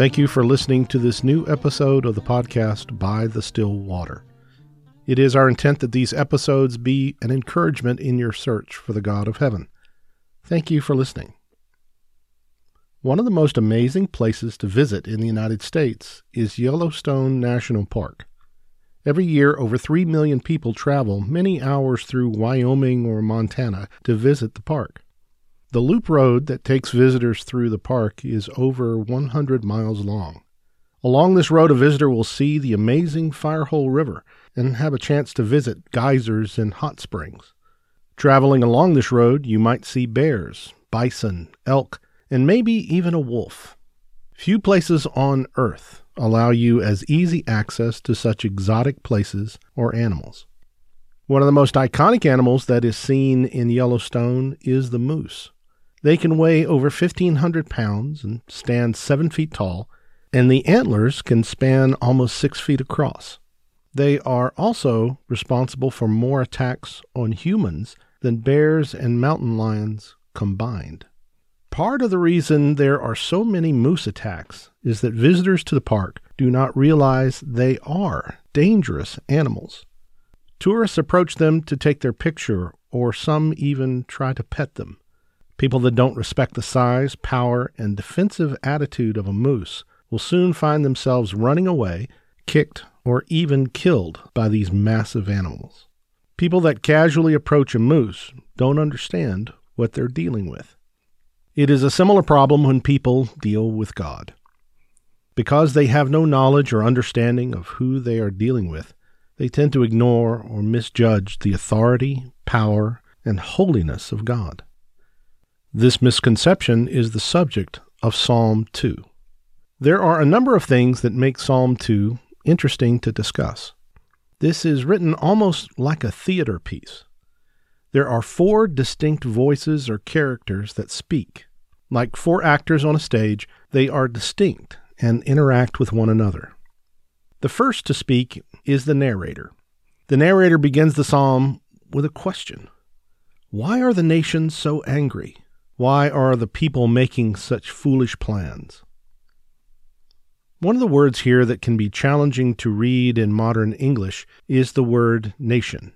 Thank you for listening to this new episode of the podcast By the Still Water. It is our intent that these episodes be an encouragement in your search for the God of heaven. Thank you for listening. One of the most amazing places to visit in the United States is Yellowstone National Park. Every year, over 3 million people travel many hours through Wyoming or Montana to visit the park. The loop road that takes visitors through the park is over 100 miles long. Along this road, a visitor will see the amazing Firehole River and have a chance to visit geysers and hot springs. Traveling along this road, you might see bears, bison, elk, and maybe even a wolf. Few places on earth allow you as easy access to such exotic places or animals. One of the most iconic animals that is seen in Yellowstone is the moose. They can weigh over 1,500 pounds and stand 7 feet tall, and the antlers can span almost 6 feet across. They are also responsible for more attacks on humans than bears and mountain lions combined. Part of the reason there are so many moose attacks is that visitors to the park do not realize they are dangerous animals. Tourists approach them to take their picture, or some even try to pet them. People that don't respect the size, power, and defensive attitude of a moose will soon find themselves running away, kicked, or even killed by these massive animals. People that casually approach a moose don't understand what they're dealing with. It is a similar problem when people deal with God. Because they have no knowledge or understanding of who they are dealing with, they tend to ignore or misjudge the authority, power, and holiness of God. This misconception is the subject of Psalm 2. There are a number of things that make Psalm 2 interesting to discuss. This is written almost like a theater piece. There are four distinct voices or characters that speak. Like four actors on a stage, they are distinct and interact with one another. The first to speak is the narrator. The narrator begins the psalm with a question Why are the nations so angry? Why are the people making such foolish plans? One of the words here that can be challenging to read in modern English is the word nation.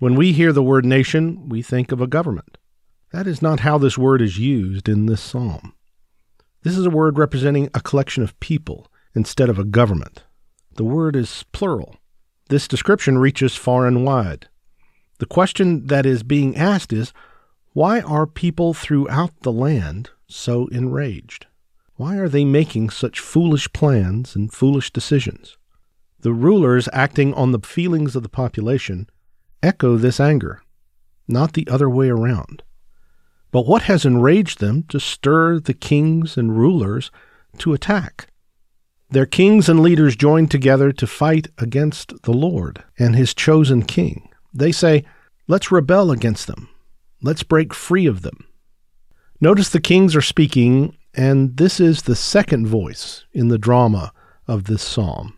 When we hear the word nation, we think of a government. That is not how this word is used in this psalm. This is a word representing a collection of people instead of a government. The word is plural. This description reaches far and wide. The question that is being asked is why are people throughout the land so enraged? Why are they making such foolish plans and foolish decisions? The rulers acting on the feelings of the population echo this anger, not the other way around. But what has enraged them to stir the kings and rulers to attack? Their kings and leaders join together to fight against the Lord and his chosen king. They say, Let's rebel against them. Let's break free of them. Notice the kings are speaking, and this is the second voice in the drama of this psalm.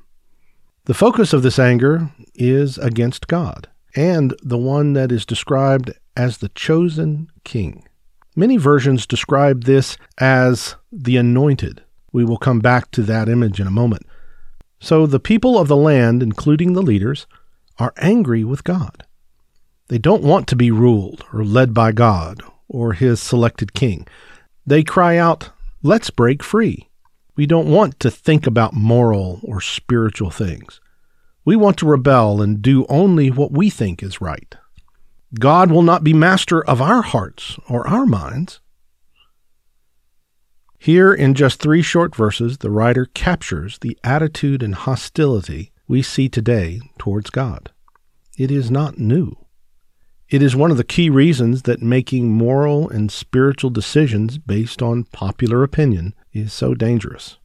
The focus of this anger is against God and the one that is described as the chosen king. Many versions describe this as the anointed. We will come back to that image in a moment. So the people of the land, including the leaders, are angry with God. They don't want to be ruled or led by God or his selected king. They cry out, Let's break free. We don't want to think about moral or spiritual things. We want to rebel and do only what we think is right. God will not be master of our hearts or our minds. Here, in just three short verses, the writer captures the attitude and hostility we see today towards God. It is not new. It is one of the key reasons that making moral and spiritual decisions based on popular opinion is so dangerous.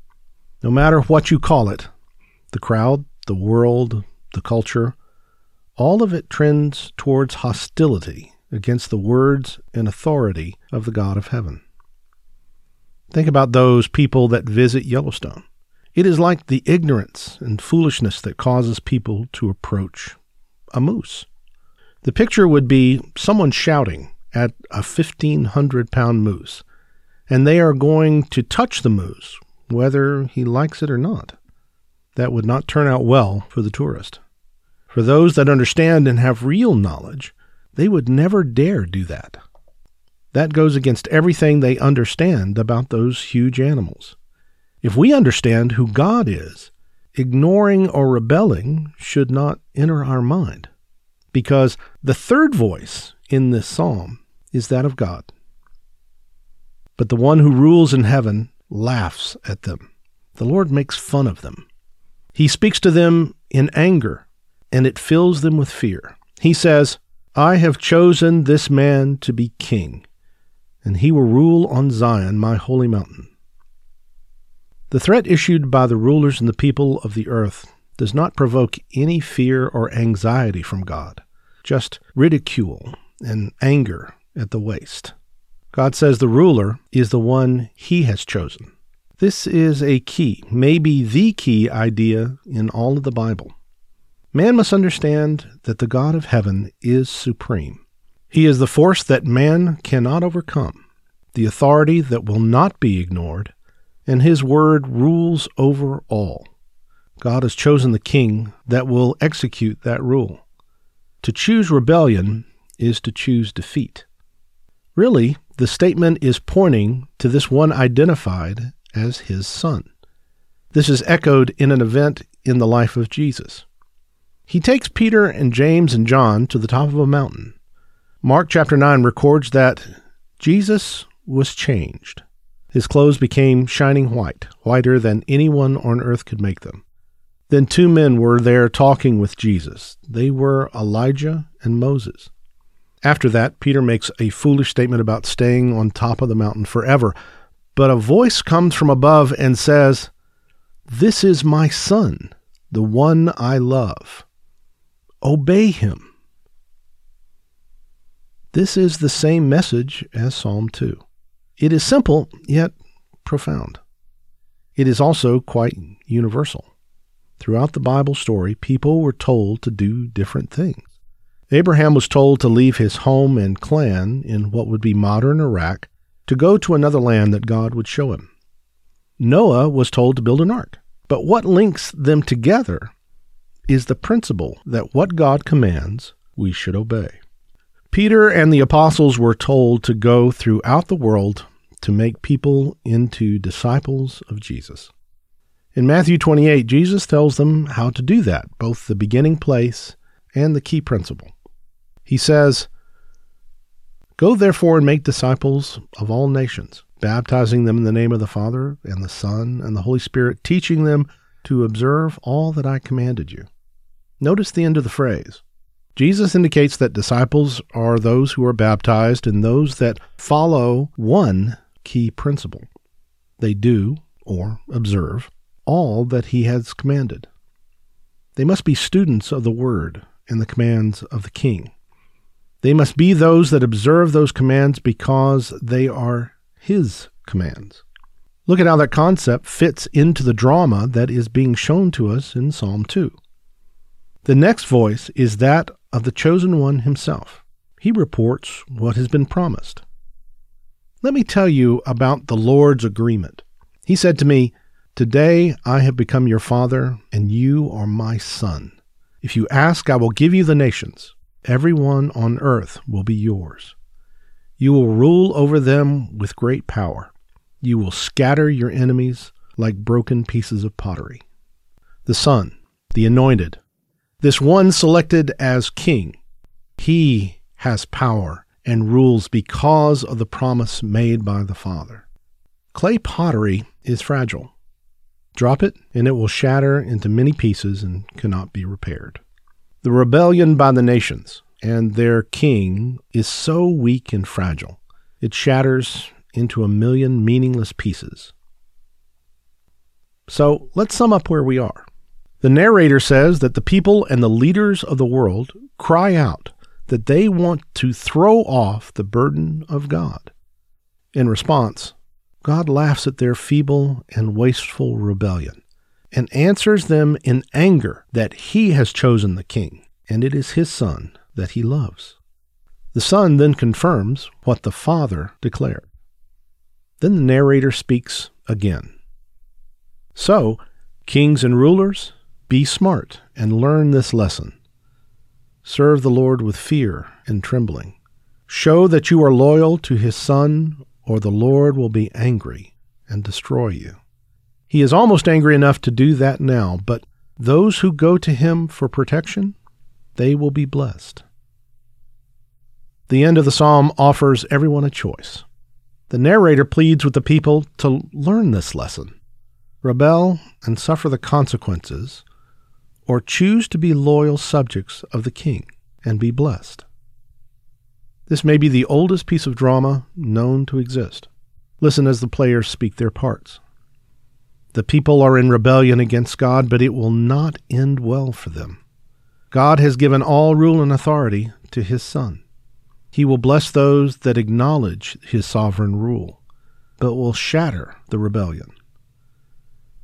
No matter what you call it the crowd, the world, the culture all of it trends towards hostility against the words and authority of the God of heaven. Think about those people that visit Yellowstone. It is like the ignorance and foolishness that causes people to approach a moose. The picture would be someone shouting at a 1,500 pound moose, and they are going to touch the moose whether he likes it or not. That would not turn out well for the tourist. For those that understand and have real knowledge, they would never dare do that. That goes against everything they understand about those huge animals. If we understand who God is, ignoring or rebelling should not enter our mind, because the third voice in this psalm is that of God. But the one who rules in heaven laughs at them. The Lord makes fun of them. He speaks to them in anger, and it fills them with fear. He says, I have chosen this man to be king, and he will rule on Zion, my holy mountain. The threat issued by the rulers and the people of the earth does not provoke any fear or anxiety from God, just ridicule and anger at the waste. God says the ruler is the one he has chosen. This is a key, maybe the key idea in all of the Bible. Man must understand that the God of heaven is supreme. He is the force that man cannot overcome, the authority that will not be ignored, and his word rules over all. God has chosen the king that will execute that rule. To choose rebellion is to choose defeat. Really, the statement is pointing to this one identified as his son. This is echoed in an event in the life of Jesus. He takes Peter and James and John to the top of a mountain. Mark chapter 9 records that Jesus was changed. His clothes became shining white, whiter than anyone on earth could make them. Then two men were there talking with Jesus. They were Elijah and Moses. After that, Peter makes a foolish statement about staying on top of the mountain forever. But a voice comes from above and says, This is my son, the one I love. Obey him. This is the same message as Psalm 2. It is simple, yet profound. It is also quite universal. Throughout the Bible story, people were told to do different things. Abraham was told to leave his home and clan in what would be modern Iraq to go to another land that God would show him. Noah was told to build an ark. But what links them together is the principle that what God commands, we should obey. Peter and the apostles were told to go throughout the world to make people into disciples of Jesus. In Matthew 28, Jesus tells them how to do that, both the beginning place and the key principle. He says, Go therefore and make disciples of all nations, baptizing them in the name of the Father and the Son and the Holy Spirit, teaching them to observe all that I commanded you. Notice the end of the phrase. Jesus indicates that disciples are those who are baptized and those that follow one key principle. They do, or observe, all that he has commanded. They must be students of the Word and the commands of the King. They must be those that observe those commands because they are His commands. Look at how that concept fits into the drama that is being shown to us in Psalm 2. The next voice is that of the chosen one himself. He reports what has been promised. Let me tell you about the Lord's agreement. He said to me, Today I have become your father, and you are my son. If you ask, I will give you the nations. Everyone on earth will be yours. You will rule over them with great power. You will scatter your enemies like broken pieces of pottery. The Son, the Anointed, this one selected as king, he has power and rules because of the promise made by the Father. Clay pottery is fragile. Drop it, and it will shatter into many pieces and cannot be repaired. The rebellion by the nations and their king is so weak and fragile, it shatters into a million meaningless pieces. So let's sum up where we are. The narrator says that the people and the leaders of the world cry out that they want to throw off the burden of God. In response, God laughs at their feeble and wasteful rebellion and answers them in anger that he has chosen the king, and it is his son that he loves. The son then confirms what the father declared. Then the narrator speaks again. So, kings and rulers, be smart and learn this lesson. Serve the Lord with fear and trembling. Show that you are loyal to his Son, or the Lord will be angry and destroy you. He is almost angry enough to do that now, but those who go to him for protection, they will be blessed. The end of the psalm offers everyone a choice. The narrator pleads with the people to learn this lesson, rebel and suffer the consequences, or choose to be loyal subjects of the king and be blessed. This may be the oldest piece of drama known to exist. Listen as the players speak their parts. The people are in rebellion against God, but it will not end well for them. God has given all rule and authority to his Son. He will bless those that acknowledge his sovereign rule, but will shatter the rebellion.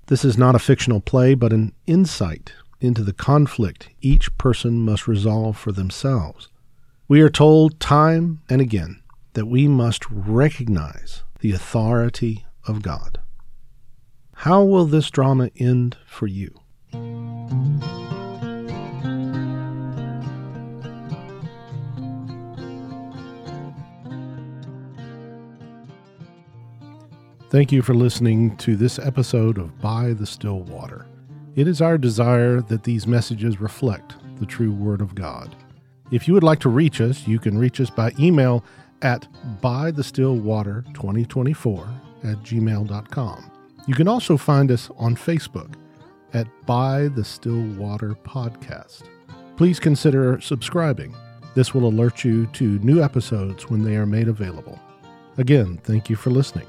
This is not a fictional play, but an insight into the conflict each person must resolve for themselves. We are told time and again that we must recognize the authority of God. How will this drama end for you? Thank you for listening to this episode of By the Still Water. It is our desire that these messages reflect the true Word of God. If you would like to reach us, you can reach us by email at bythestillwater2024 at gmail.com. You can also find us on Facebook at By the Stillwater Podcast. Please consider subscribing. This will alert you to new episodes when they are made available. Again, thank you for listening.